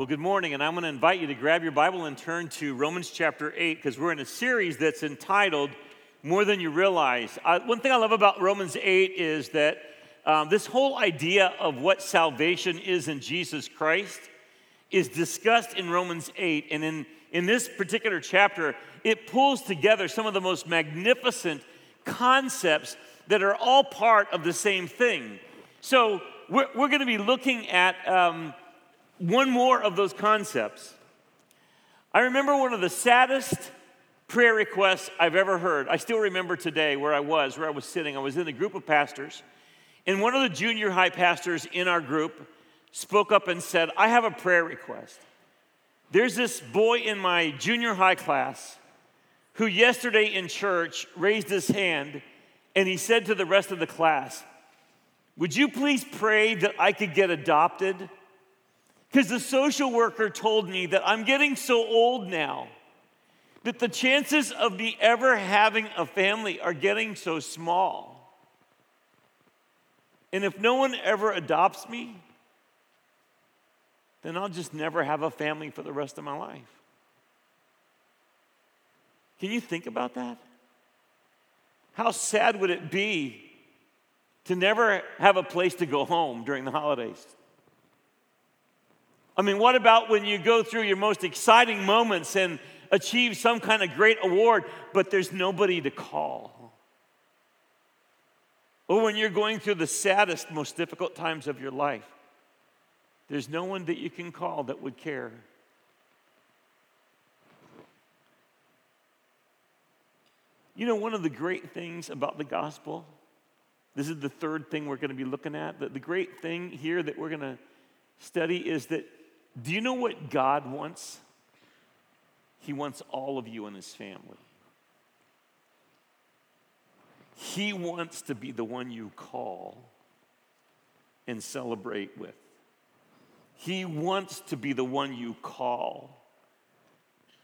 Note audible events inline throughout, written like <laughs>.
Well, good morning, and I'm going to invite you to grab your Bible and turn to Romans chapter 8 because we're in a series that's entitled More Than You Realize. Uh, one thing I love about Romans 8 is that um, this whole idea of what salvation is in Jesus Christ is discussed in Romans 8. And in, in this particular chapter, it pulls together some of the most magnificent concepts that are all part of the same thing. So, we're, we're going to be looking at. Um, one more of those concepts. I remember one of the saddest prayer requests I've ever heard. I still remember today where I was, where I was sitting. I was in a group of pastors, and one of the junior high pastors in our group spoke up and said, I have a prayer request. There's this boy in my junior high class who yesterday in church raised his hand and he said to the rest of the class, Would you please pray that I could get adopted? Because the social worker told me that I'm getting so old now that the chances of me ever having a family are getting so small. And if no one ever adopts me, then I'll just never have a family for the rest of my life. Can you think about that? How sad would it be to never have a place to go home during the holidays? I mean, what about when you go through your most exciting moments and achieve some kind of great award, but there's nobody to call? Or when you're going through the saddest, most difficult times of your life, there's no one that you can call that would care. You know, one of the great things about the gospel, this is the third thing we're going to be looking at. The, great thing here that we're going to study is that do you know what God wants? He wants all of you in His family. He wants to be the one you call and celebrate with. He wants to be the one you call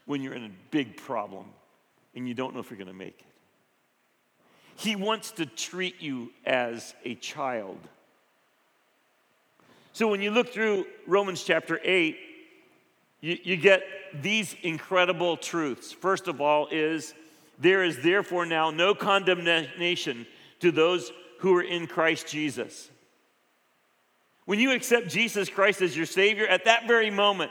when you're in a big problem and you don't know if you're going to make it. He wants to treat you as a child so when you look through Romans chapter 8, you, you get these incredible truths. First of all, is there is therefore now no condemnation to those who are in Christ Jesus. When you accept Jesus Christ as your Savior, at that very moment,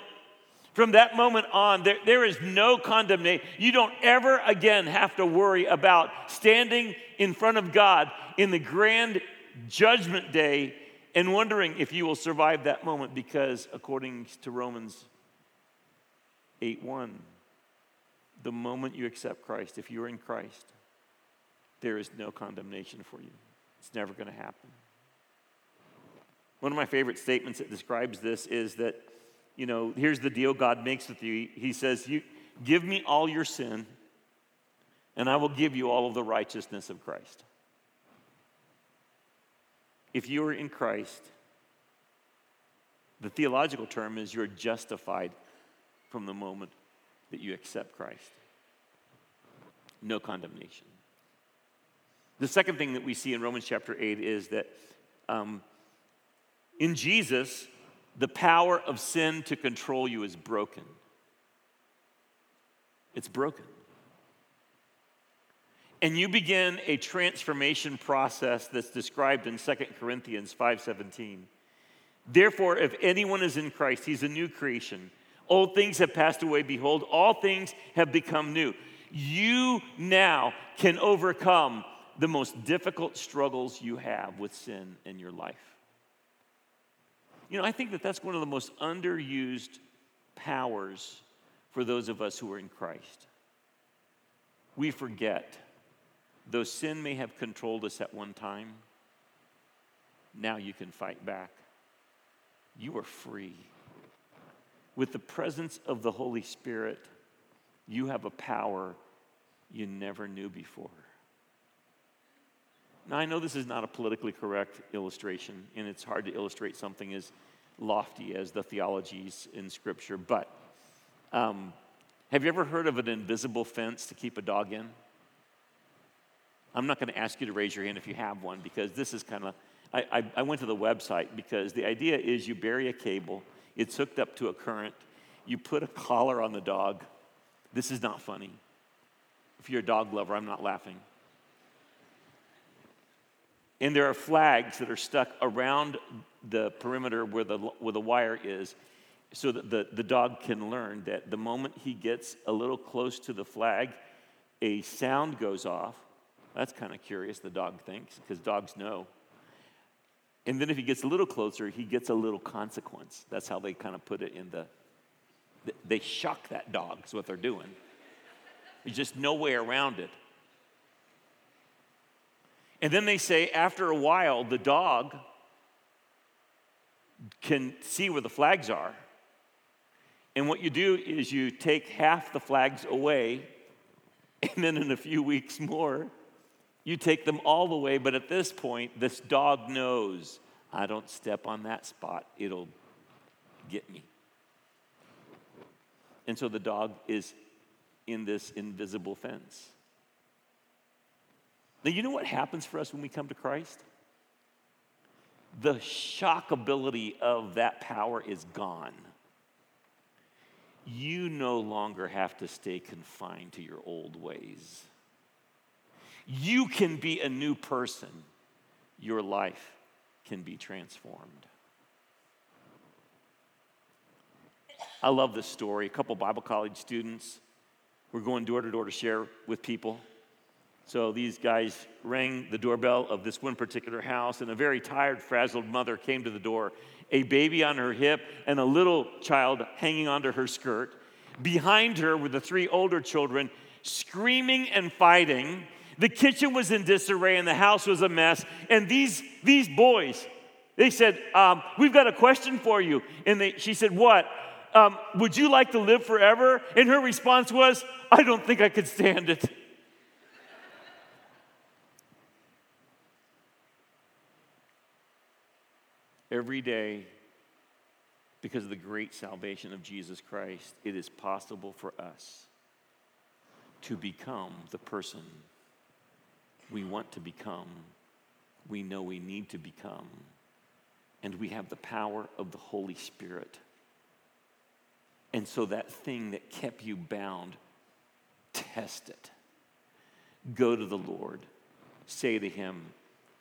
from that moment on, there, there is no condemnation. You don't ever again have to worry about standing in front of God in the grand judgment day and wondering if you will survive that moment because, according to Romans 8 1, the moment you accept Christ, if you're in Christ, there is no condemnation for you. It's never going to happen. One of my favorite statements that describes this is that, you know, here's the deal God makes with you. He says, you, Give me all your sin, and I will give you all of the righteousness of Christ. If you are in Christ, the theological term is you're justified from the moment that you accept Christ. No condemnation. The second thing that we see in Romans chapter 8 is that um, in Jesus, the power of sin to control you is broken. It's broken and you begin a transformation process that's described in 2 corinthians 5.17 therefore if anyone is in christ he's a new creation. Old things have passed away. Behold all things have become new. You now can overcome the most difficult struggles you have with sin in your life. You know i think that that's one of the most underused powers for those of us who are in christ. We forget Though sin may have controlled us at one time, now you can fight back. You are free. With the presence of the Holy Spirit, you have a power you never knew before. Now, I know this is not a politically correct illustration, and it's hard to illustrate something as lofty as the theologies in Scripture, but um, have you ever heard of an invisible fence to keep a dog in? I'm not going to ask you to raise your hand if you have one because this is kind of, I, I, I, went to the website because the idea is you bury a cable It's hooked up to a current. You put a collar on the dog. This is not funny. If you're a dog lover, I'm not laughing. And there are flags that are stuck around the perimeter where the, where the wire is so that the, the dog can learn that the moment he gets a little close to the flag, a sound goes off. That's kind of curious, the dog thinks, because dogs know. And then if he gets a little closer, he gets a little consequence. That's how they kind of put it in the. They shock that dog, is what they're doing. There's just no way around it. And then they say after a while, the dog can see where the flags are. And what you do is you take half the flags away, <laughs> and then in a few weeks more, you take them all the way, But at this point, this dog knows I don't step on that spot, it'll get me. And so the dog is in this invisible fence. Now, you know what happens for us when we come to Christ? The shockability of that power is gone. You no longer have to stay confined to your old ways. You can be a new person. Your life can be transformed. I love this story. A couple Bible college students were going door to door to share with people. So these guys rang the doorbell of this one particular house, and a very tired, frazzled mother came to the door, a baby on her hip and a little child hanging onto her skirt. Behind her were the three older children screaming and fighting. The kitchen was in disarray and the house was a mess. And these, these boys, they said, um, We've got a question for you. And they, she said, What? Um, would you like to live forever? And her response was, I don't think I could stand it. Every day, because of the great salvation of Jesus Christ, it is possible for us to become the person we want to become, we know we need to become, and we have the power of the Holy Spirit. And so that thing that kept you bound, test it. Go to the Lord. Say to Him,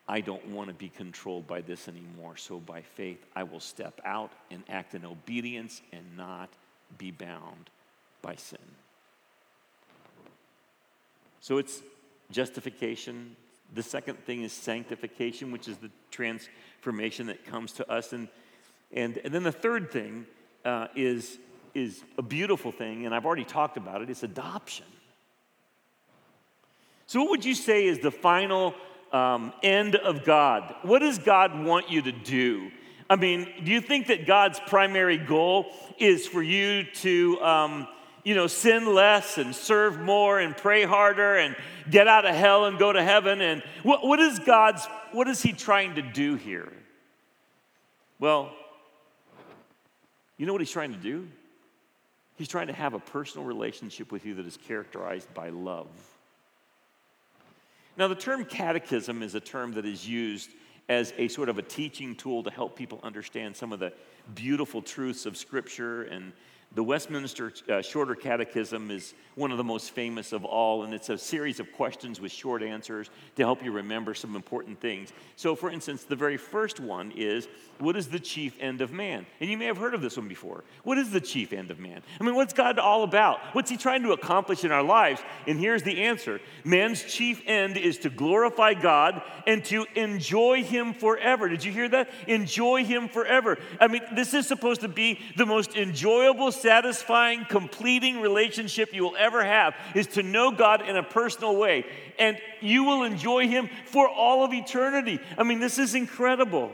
I don't want to be controlled by this anymore. So by faith, I will step out and act in obedience and not be bound by sin. So it's justification. The second thing is sanctification, which is the transformation that comes to us. And, and, and then the third thing uh, is, is a beautiful thing, and I've already talked about it it's adoption. So, what would you say is the final um, end of God. What does God want you to do? I mean, do you think that God's primary goal is for you to, um, you know, sin less and serve more and pray harder and get out of hell and go to heaven? And what, what is God's, what is He trying to do here? Well, you know what He's trying to do? He's trying to have a personal relationship with you that is characterized by love. Now, the term catechism is a term that is used as a sort of a teaching tool to help people understand some of the beautiful truths of Scripture and the Westminster uh, Shorter Catechism is one of the most famous of all, and it's a series of questions with short answers to help you remember some important things. So, for instance, the very first one is What is the chief end of man? And you may have heard of this one before. What is the chief end of man? I mean, what's God all about? What's He trying to accomplish in our lives? And here's the answer Man's chief end is to glorify God and to enjoy Him forever. Did you hear that? Enjoy Him forever. I mean, this is supposed to be the most enjoyable satisfying, completing relationship you will ever have is to know God in a personal way. And you will enjoy Him for all of eternity. I mean, this is incredible.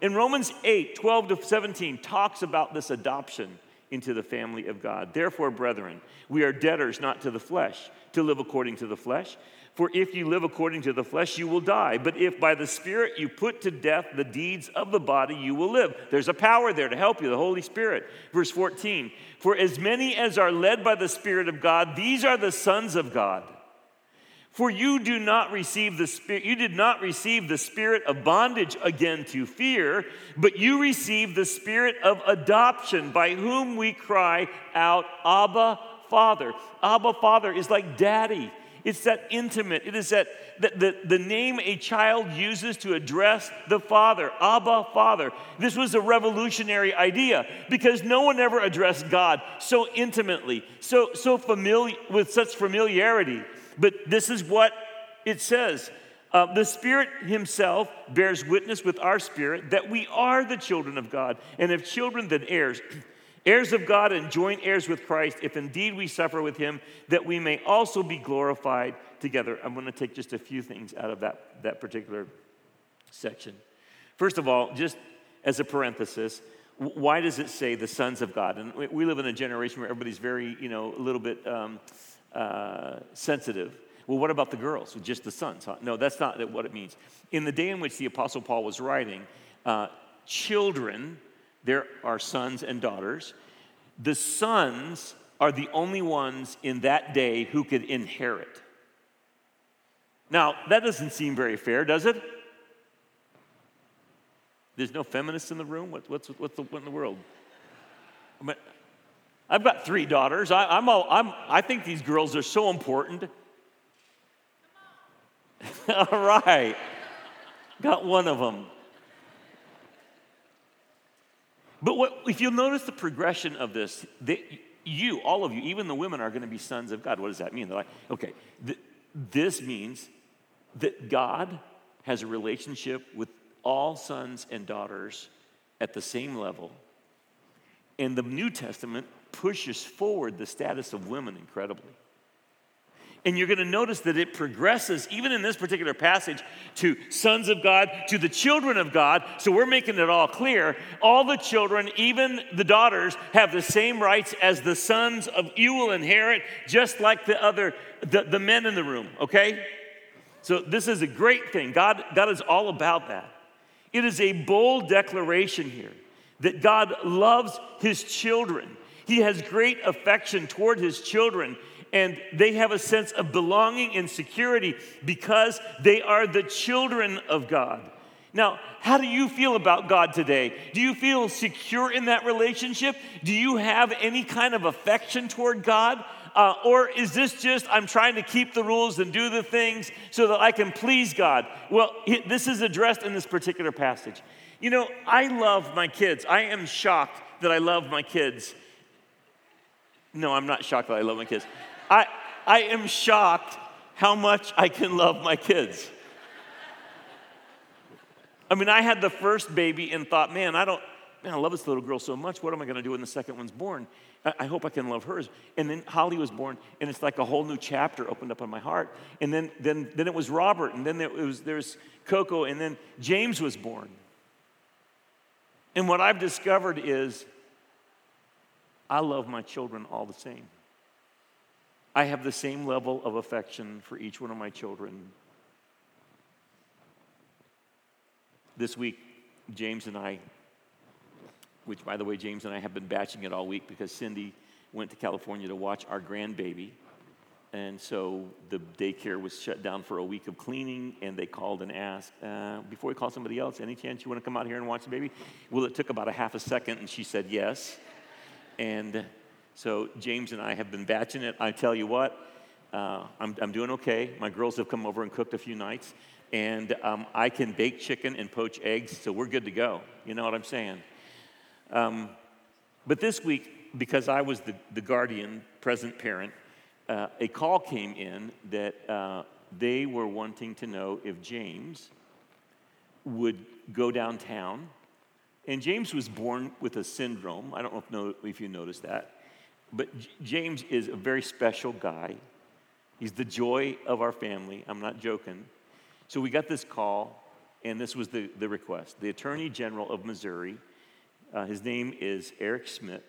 In Romans 8 12 to 17, talks about this adoption into the family of God. Therefore, brethren, we are debtors not to the flesh, to live according to the flesh. For if you live according to the flesh, you will die. But if by the Spirit you put to death the deeds of the body, you will live. There's a power there to help you, the Holy Spirit. Verse 14 For as many as are led by the Spirit of God, these are the sons of God. For you do not receive the spirit, you did not receive the spirit of bondage again to fear, but you received the spirit of adoption, by whom we cry out, Abba, Father. Abba, Father is like daddy. It's that intimate. It is that the, the, the name a child uses to address the Father, Abba, Father. This was a revolutionary idea because no one ever addressed God so intimately, so, so familiar, with such familiarity. But this is what it says. Uh, the Spirit Himself bears witness with our spirit that we are the children of God, and if children, then heirs. Heirs of God and joint heirs with Christ, if indeed we suffer with Him, that we may also be glorified together. I'm going to take just a few things out of that, that particular section. First of all, just as a parenthesis, why does it say the sons of God? And we live in a generation where everybody's very, you know, a little bit. Um, uh, sensitive. Well, what about the girls? Just the sons? Huh? No, that's not what it means. In the day in which the Apostle Paul was writing, uh, children, there are sons and daughters. The sons are the only ones in that day who could inherit. Now, that doesn't seem very fair, does it? There's no feminists in the room? What, what's, what's the, what in the world? I mean, I've got three daughters. I, am all, I'm, I think these girls are so important. <laughs> all right. Got one of them. But what, if you'll notice the progression of this, they, you, all of you, even the women, are going to be sons of God. What does that mean? They're like, okay, th- this means that God has a relationship with all sons and daughters at the same level. And the New Testament pushes forward the status of women incredibly. And you're going to notice that it progresses, even in this particular passage, to sons of God, to the children of God. So we're making it all clear. All the children, even the daughters, have the same rights as the sons of you will inherit, just like the other, the, the men in the room, okay? So this is a great thing. God, God is all about that. It is a bold declaration here that God loves his children he has great affection toward his children, and they have a sense of belonging and security because they are the children of God. Now, how do you feel about God today? Do you feel secure in that relationship? Do you have any kind of affection toward God? Uh, or is this just, I'm trying to keep the rules and do the things so that I can please God? Well, this is addressed in this particular passage. You know, I love my kids. I am shocked that I love my kids. No, I'm not shocked that I love my kids. I, I am shocked how much I can love my kids. I mean, I had the first baby and thought, man, I don't, man, I love this little girl so much. What am I going to do when the second one's born? I, I hope I can love hers. And then Holly was born, and it's like a whole new chapter opened up in my heart. And then, then, then it was Robert, and then there was there's Coco, and then James was born. And what I've discovered is I love my children all the same. I have the same level of affection for each one of my children. This week, James and I, which by the way, James and I have been batching it all week because Cindy went to California to watch our grandbaby. And so the daycare was shut down for a week of cleaning, and they called and asked, uh, before we call somebody else, any chance you want to come out here and watch the baby? Well, it took about a half a second, and she said yes. And so James and I have been batching it. I tell you what, uh, I'm, I'm doing okay. My girls have come over and cooked a few nights, and um, I can bake chicken and poach eggs, so we're good to go. You know what I'm saying? Um, but this week, because I was the, the guardian, present parent, uh, a call came in that uh, they were wanting to know if James would go downtown and James was born with a syndrome. I don't know if, you noticed that. But James is a very special guy. He's the joy of our family. I'm not joking. So we got this call, and this was the, the request. The Attorney General of Missouri, uh, his name is Eric Schmitt,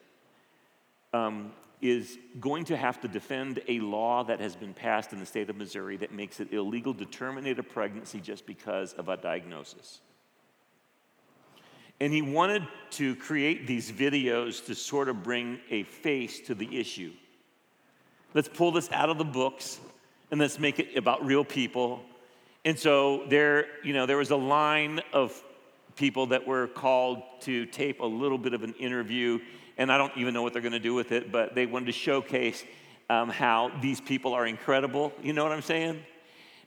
um, is going to have to defend a law that has been passed in the state of Missouri that makes it illegal to terminate a pregnancy just because of a diagnosis. And he wanted to create these videos to sort of bring a face to the issue. Let's pull this out of the books and let's make it about real people. And so there, you know, there was a line of people that were called to tape a little bit of an interview, and I don't even know what they're going to do with it, but they wanted to showcase um, how these people are incredible. You know what I'm saying?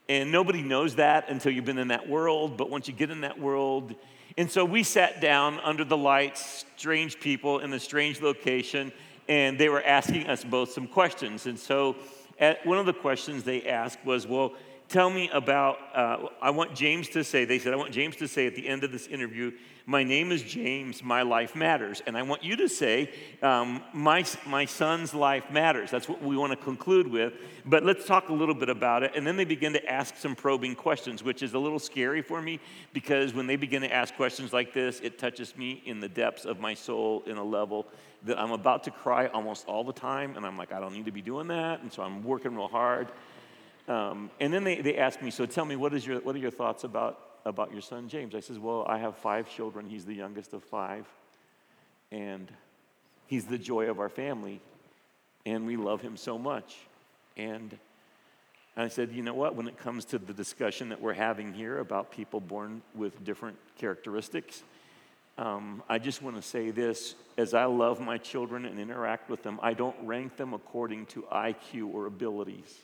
And nobody knows that until you've been in that world, but once you get in that world, and so we sat down under the lights, strange people in a strange location, and they were asking us both some questions. And so one of the questions they asked was, Well, tell me about, uh, I want James to say, they said, I want James to say at the end of this interview, my name is James, my life matters. And I want you to say, um, my, my son's life matters. That's what we want to conclude with. But let's talk a little bit about it. And then they begin to ask some probing questions, which is a little scary for me because when they begin to ask questions like this, it touches me in the depths of my soul in a level that I'm about to cry almost all the time. And I'm like, I don't need to be doing that. And so I'm working real hard. Um, and then they, they ask me, so tell me, what, is your, what are your thoughts about about your son James? I says, Well, I have five children. He's the youngest of five. And he's the joy of our family. And we love him so much. And I said, You know what? When it comes to the discussion that we're having here about people born with different characteristics, um, I just want to say this as I love my children and interact with them, I don't rank them according to IQ or abilities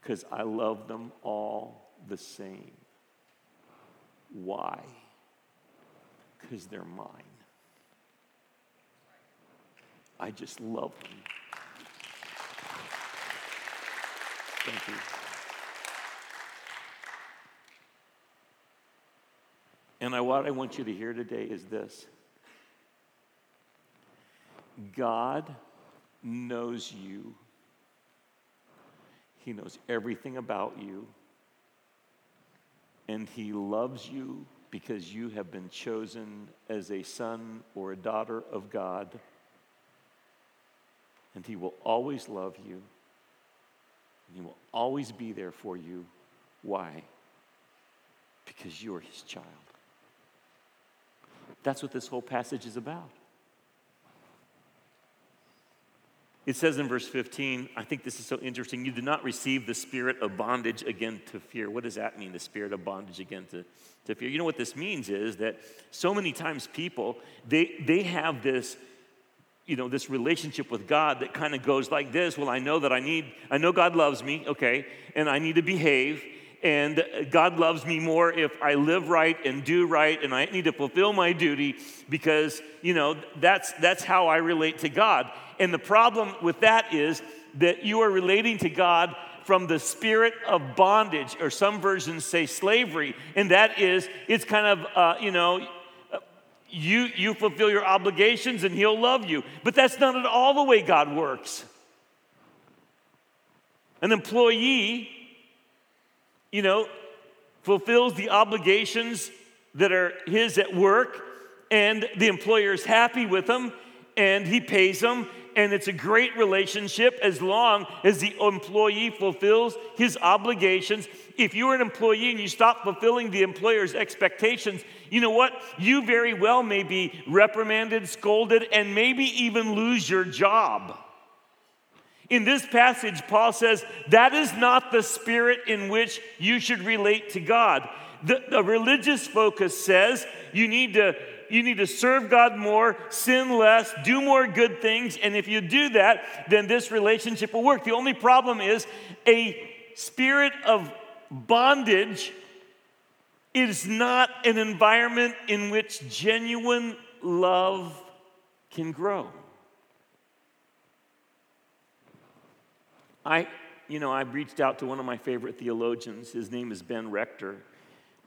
because I love them all the same. Why? Because they're mine. I just love them. Thank you. And I, what I want you to hear today is this God knows you, He knows everything about you and He loves you because you have been chosen as a son or a daughter of God. And He will always love you, and He will always be there for you. Why? Because you're His child. That's what this whole passage is about. It says in verse 15, I think this is so interesting. You did not receive the spirit of bondage again to fear. What does that mean, the spirit of bondage again to, to fear? You know what this means is that so many times people, they, they have this, you know, this relationship with God that kind of goes like this. Well, I know that I need, I know God loves me, okay, and I need to behave and God loves me more if I live right and do right and I need to fulfill my duty because you know that's that's how I relate to God. And the problem with that is that you are relating to God from the spirit of bondage, or some versions say slavery, and that is, it's kind of, uh, you know, you, you fulfill your obligations and he'll love you. But that's not at all the way God works. An employee, you know, fulfills the obligations that are his at work, and the employer is happy with him, and he pays them, and it's a great relationship as long as the employee fulfills his obligations. If you're an employee and you stop fulfilling the employer's expectations, you know what? You very well may be reprimanded, scolded, and maybe even lose your job. In this passage, Paul says that is not the spirit in which you should relate to God. The, the religious focus says you need to you need to serve God more, sin less, do more good things. And if you do that, then this relationship will work. The only problem is a spirit of bondage is not an environment in which genuine love can grow. I, you know, I reached out to one of my favorite theologians. His name is Ben Rector.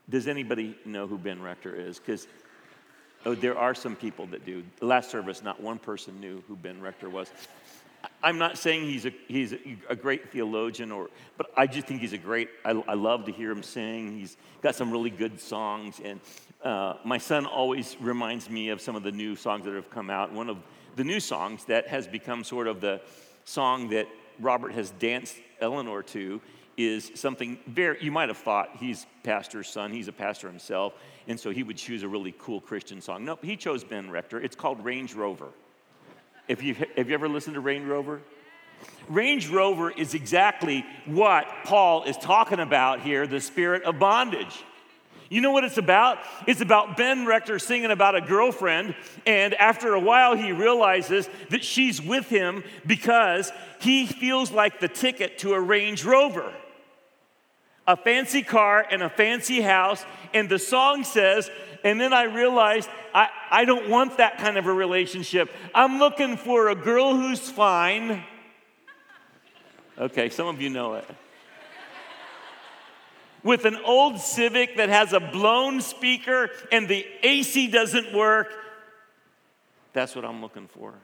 Does anybody know who Ben Rector is? Because Oh, there are some people that do. Last service, not one person knew who Ben Rector was. I'm not saying he's a, he's a great theologian, or, but I just think he's a great, I, I love to hear him sing. He's got some really good songs. And uh, my son always reminds me of some of the new songs that have come out. One of the new songs that has become sort of the song that Robert has danced Eleanor to is something very, you might have thought he's pastor's son, he's a pastor himself, and so he would choose a really cool Christian song. Nope, he chose Ben Rector. It's called Range Rover. If you, have you ever listened to Range Rover? Range Rover is exactly what Paul is talking about here the spirit of bondage. You know what it's about? It's about Ben Rector singing about a girlfriend, and after a while, he realizes that she's with him because he feels like the ticket to a Range Rover. A fancy car and a fancy house, and the song says, and then I realized I, I don't want that kind of a relationship. I'm looking for a girl who's fine. Okay, some of you know it with an old Civic that has a blown speaker and the AC doesn't work. That's what I'm looking for.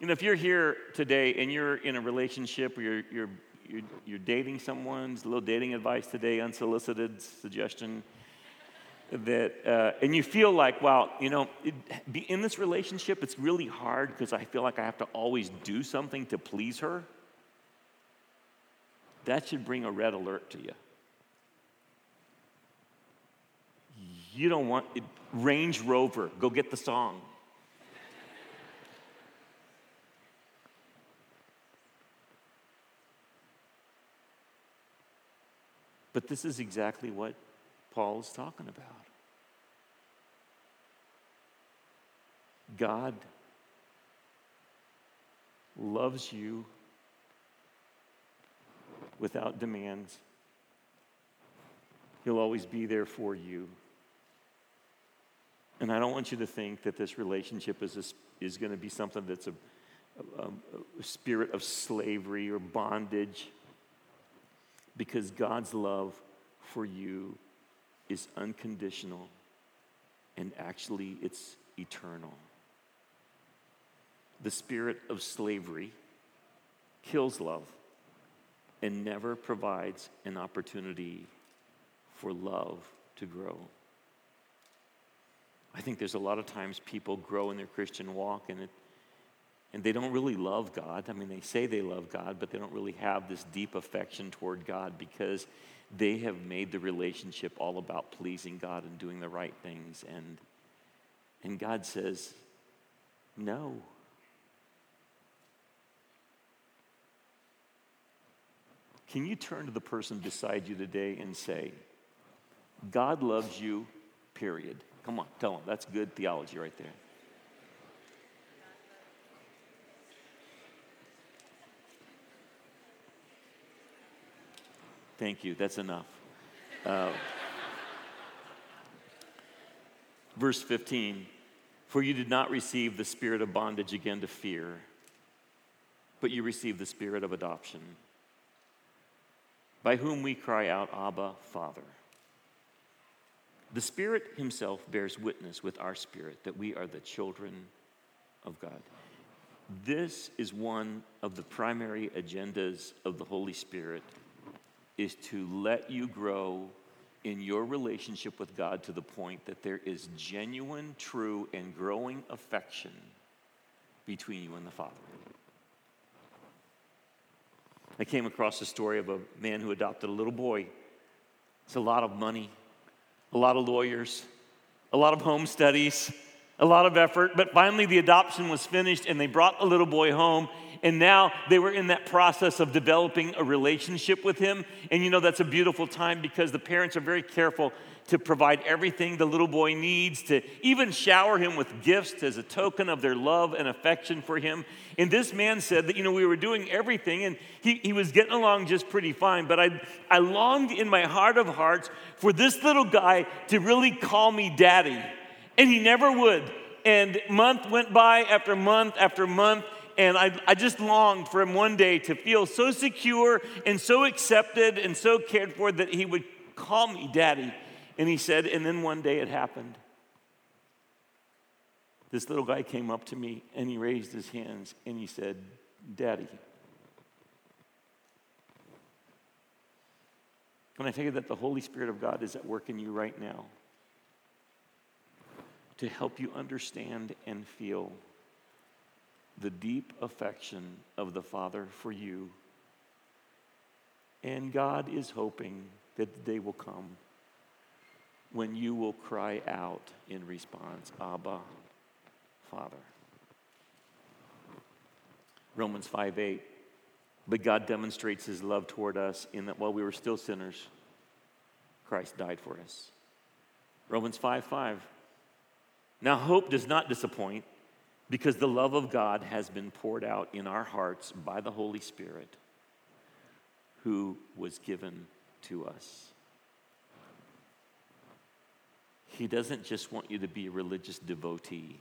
You know, if you're here today and you're in a relationship or you're, you're, you're, you're dating someone's little dating advice today, unsolicited suggestion, that, uh, and you feel like, wow, you know, it, in this relationship, it's really hard because I feel like I have to always do something to please her that should bring a red alert to you. You don't want it, Range Rover, go get the song. But this is exactly what Paul is talking about. God loves you without demands. He'll always be there for you. And I don't want you to think that this relationship is, is going to be something that's a, a, a spirit of slavery or bondage, because God's love for you is unconditional and actually it's eternal. The spirit of slavery kills love and never provides an opportunity for love to grow. I think there's a lot of times people grow in their Christian walk and it, and they don't really love God. I mean, they say they love God, but they don't really have this deep affection toward God because they have made the relationship all about pleasing God and doing the right things. And, and God says, no. Can you turn to the person beside you today and say, God loves you, period? Come on, tell them. That's good theology right there. Thank you. That's enough. Uh, verse 15 For you did not receive the spirit of bondage again to fear, but you received the spirit of adoption by whom we cry out, Abba, Father. The Spirit Himself bears witness with our spirit that we are the children of God. This is one of the primary agendas of the Holy Spirit is to let you grow in your relationship with God to the point that there is genuine, true, and growing affection between you and the Father. I came across a story of a man who adopted a little boy. It's a lot of money, a lot of lawyers, a lot of home studies, a lot of effort, but finally the adoption was finished and they brought the little boy home. And now they were in that process of developing a relationship with him. And you know, that's a beautiful time because the parents are very careful to provide everything the little boy needs, to even shower him with gifts as a token of their love and affection for him. And this man said that, you know, we were doing everything and he, he was getting along just pretty fine. But I, I longed in my heart of hearts for this little guy to really call me daddy. And he never would. And month went by after month after month. And I, I just longed for him one day to feel so secure and so accepted and so cared for that he would call me daddy. And he said, and then one day it happened. This little guy came up to me and he raised his hands and he said, Daddy. Can I tell you that the Holy Spirit of God is at work in you right now to help you understand and feel the deep affection of the Father for you? And God is hoping that the day will come when you will cry out in response, Abba, Father. Romans 5 8. But God demonstrates his love toward us in that while we were still sinners, Christ died for us. Romans 5 5. Now, hope does not disappoint because the love of God has been poured out in our hearts by the Holy Spirit who was given to us. He doesn't just want you to be a religious devotee.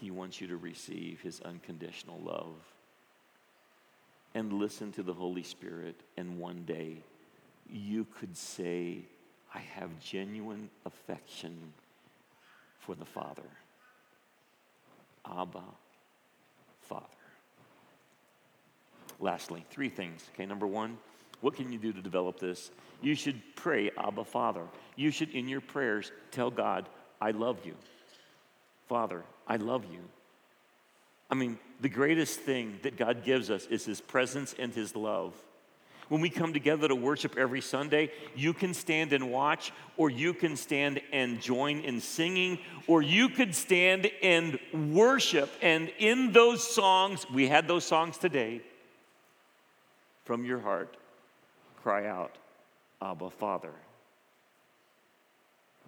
He wants you to receive his unconditional love and listen to the Holy Spirit, and one day you could say, I have genuine affection for the Father. Abba, Father. Lastly, three things. Okay, number one, what can you do to develop this? You should pray, Abba, Father. You should, in your prayers, tell God, I love you. Father, I love you. I mean, the greatest thing that God gives us is His presence and His love. When we come together to worship every Sunday, you can stand and watch, or you can stand and join in singing, or you could stand and worship. And in those songs, we had those songs today, from your heart, cry out, Abba, Father.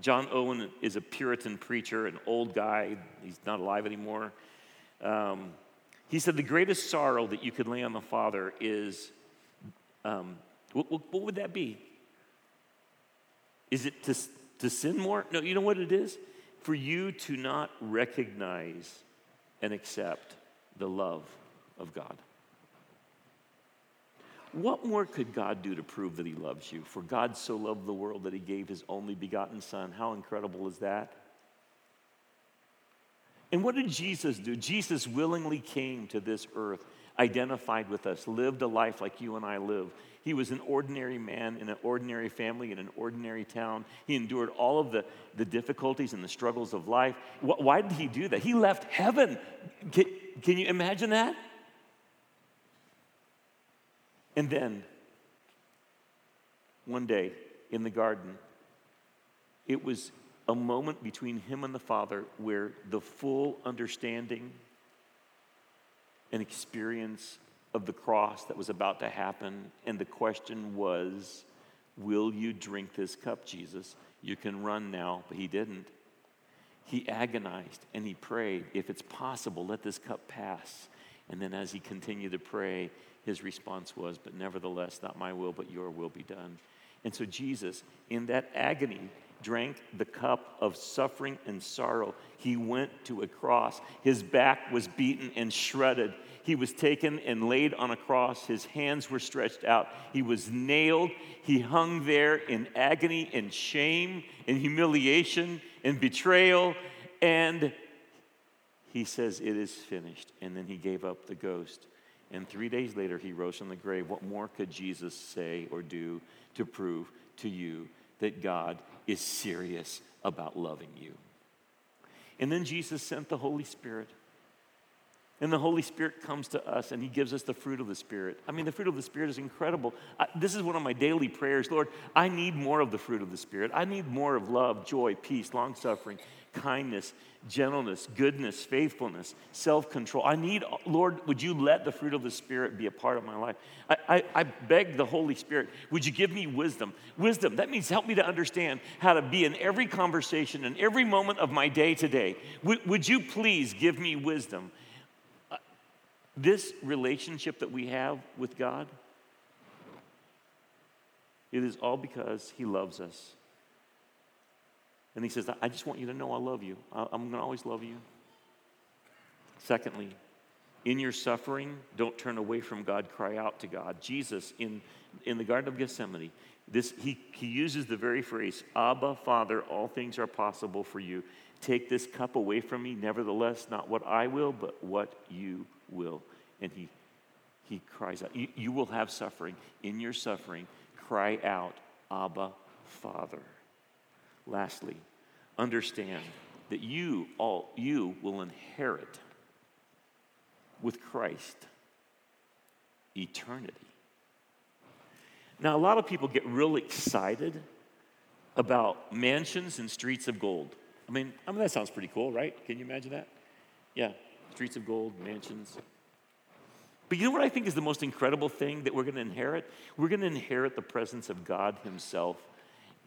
John Owen is a Puritan preacher, an old guy. He's not alive anymore. Um, he said the greatest sorrow that you could lay on the Father is um, what, what, what would that be? Is it to, to sin more? No, you know what it is? For you to not recognize and accept the love of God. What more could God do to prove that He loves you? For God so loved the world that He gave His only begotten Son. How incredible is that? And what did Jesus do? Jesus willingly came to this earth, identified with us, lived a life like you and I live. He was an ordinary man in an ordinary family in an ordinary town. He endured all of the, the difficulties and the struggles of life. Why did he do that? He left heaven. Can, can you imagine that? And then, one day in the garden, it was a moment between him and the Father where the full understanding and experience of the cross that was about to happen, and the question was, Will you drink this cup, Jesus? You can run now, but he didn't. He agonized and he prayed, If it's possible, let this cup pass. And then as he continued to pray, his response was, But nevertheless, not my will, but your will be done. And so Jesus, in that agony, drank the cup of suffering and sorrow. He went to a cross. His back was beaten and shredded. He was taken and laid on a cross. His hands were stretched out. He was nailed. He hung there in agony and shame and humiliation and betrayal. And he says, It is finished. And then he gave up the ghost. And three days later, he rose from the grave. What more could Jesus say or do to prove to you that God is serious about loving you? And then Jesus sent the Holy Spirit. And the Holy Spirit comes to us and He gives us the fruit of the Spirit. I mean, the fruit of the Spirit is incredible. I, this is one of my daily prayers. Lord, I need more of the fruit of the Spirit. I need more of love, joy, peace, long suffering, kindness, gentleness, goodness, faithfulness, self control. I need, Lord, would you let the fruit of the Spirit be a part of my life? I, I, I, beg the Holy Spirit, would you give me wisdom? Wisdom, that means help me to understand how to be in every conversation and every moment of my day today. Would, would you please give me wisdom? This relationship that we have with God, it is all because He loves us. And he says, I just want you to know I love you. I'm going to always love you. Secondly, in your suffering, don't turn away from God, cry out to God. Jesus, in, in the Garden of Gethsemane, this, he, he uses the very phrase, Abba, Father, all things are possible for you. Take this cup away from me, nevertheless, not what I will, but what you will. And he, he cries out, you, you will have suffering. In your suffering, cry out, Abba, Father. Lastly, understand that you all you will inherit with Christ eternity. Now, a lot of people get real excited about mansions and streets of gold. I mean, I mean that sounds pretty cool, right? Can you imagine that? Yeah. Streets of gold, mansions. But you know what I think is the most incredible thing that we're going to inherit? We're going to inherit the presence of God Himself.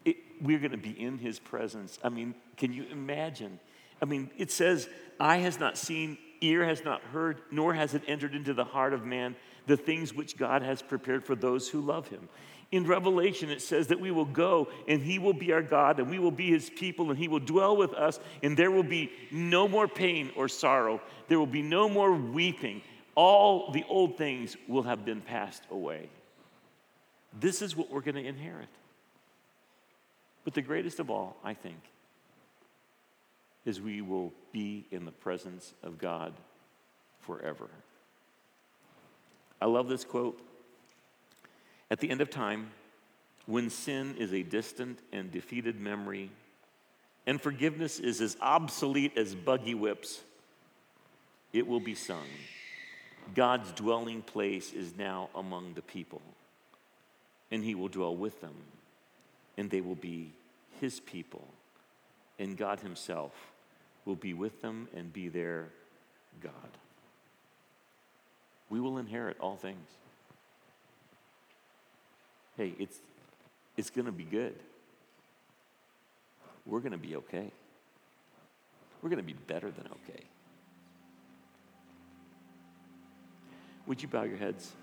It, we're going to be in His presence. I mean, can you imagine? I mean, it says, Eye has not seen, ear has not heard, nor has it entered into the heart of man the things which God has prepared for those who love Him. In Revelation, it says that we will go and He will be our God and we will be His people and He will dwell with us and there will be no more pain or sorrow. There will be no more weeping all the old things will have been passed away. This is what we're going to inherit. But the greatest of all, I think, is we will be in the presence of God forever. I love this quote. At the end of time, when sin is a distant and defeated memory, and forgiveness is as obsolete as buggy whips, it will be sung. God's dwelling place is now among the people, and he will dwell with them, and they will be his people, and God himself will be with them and be their God. We will inherit all things. Hey, it's, it's going to be good. We're going to be okay. We're going to be better than okay. Would you bow your heads?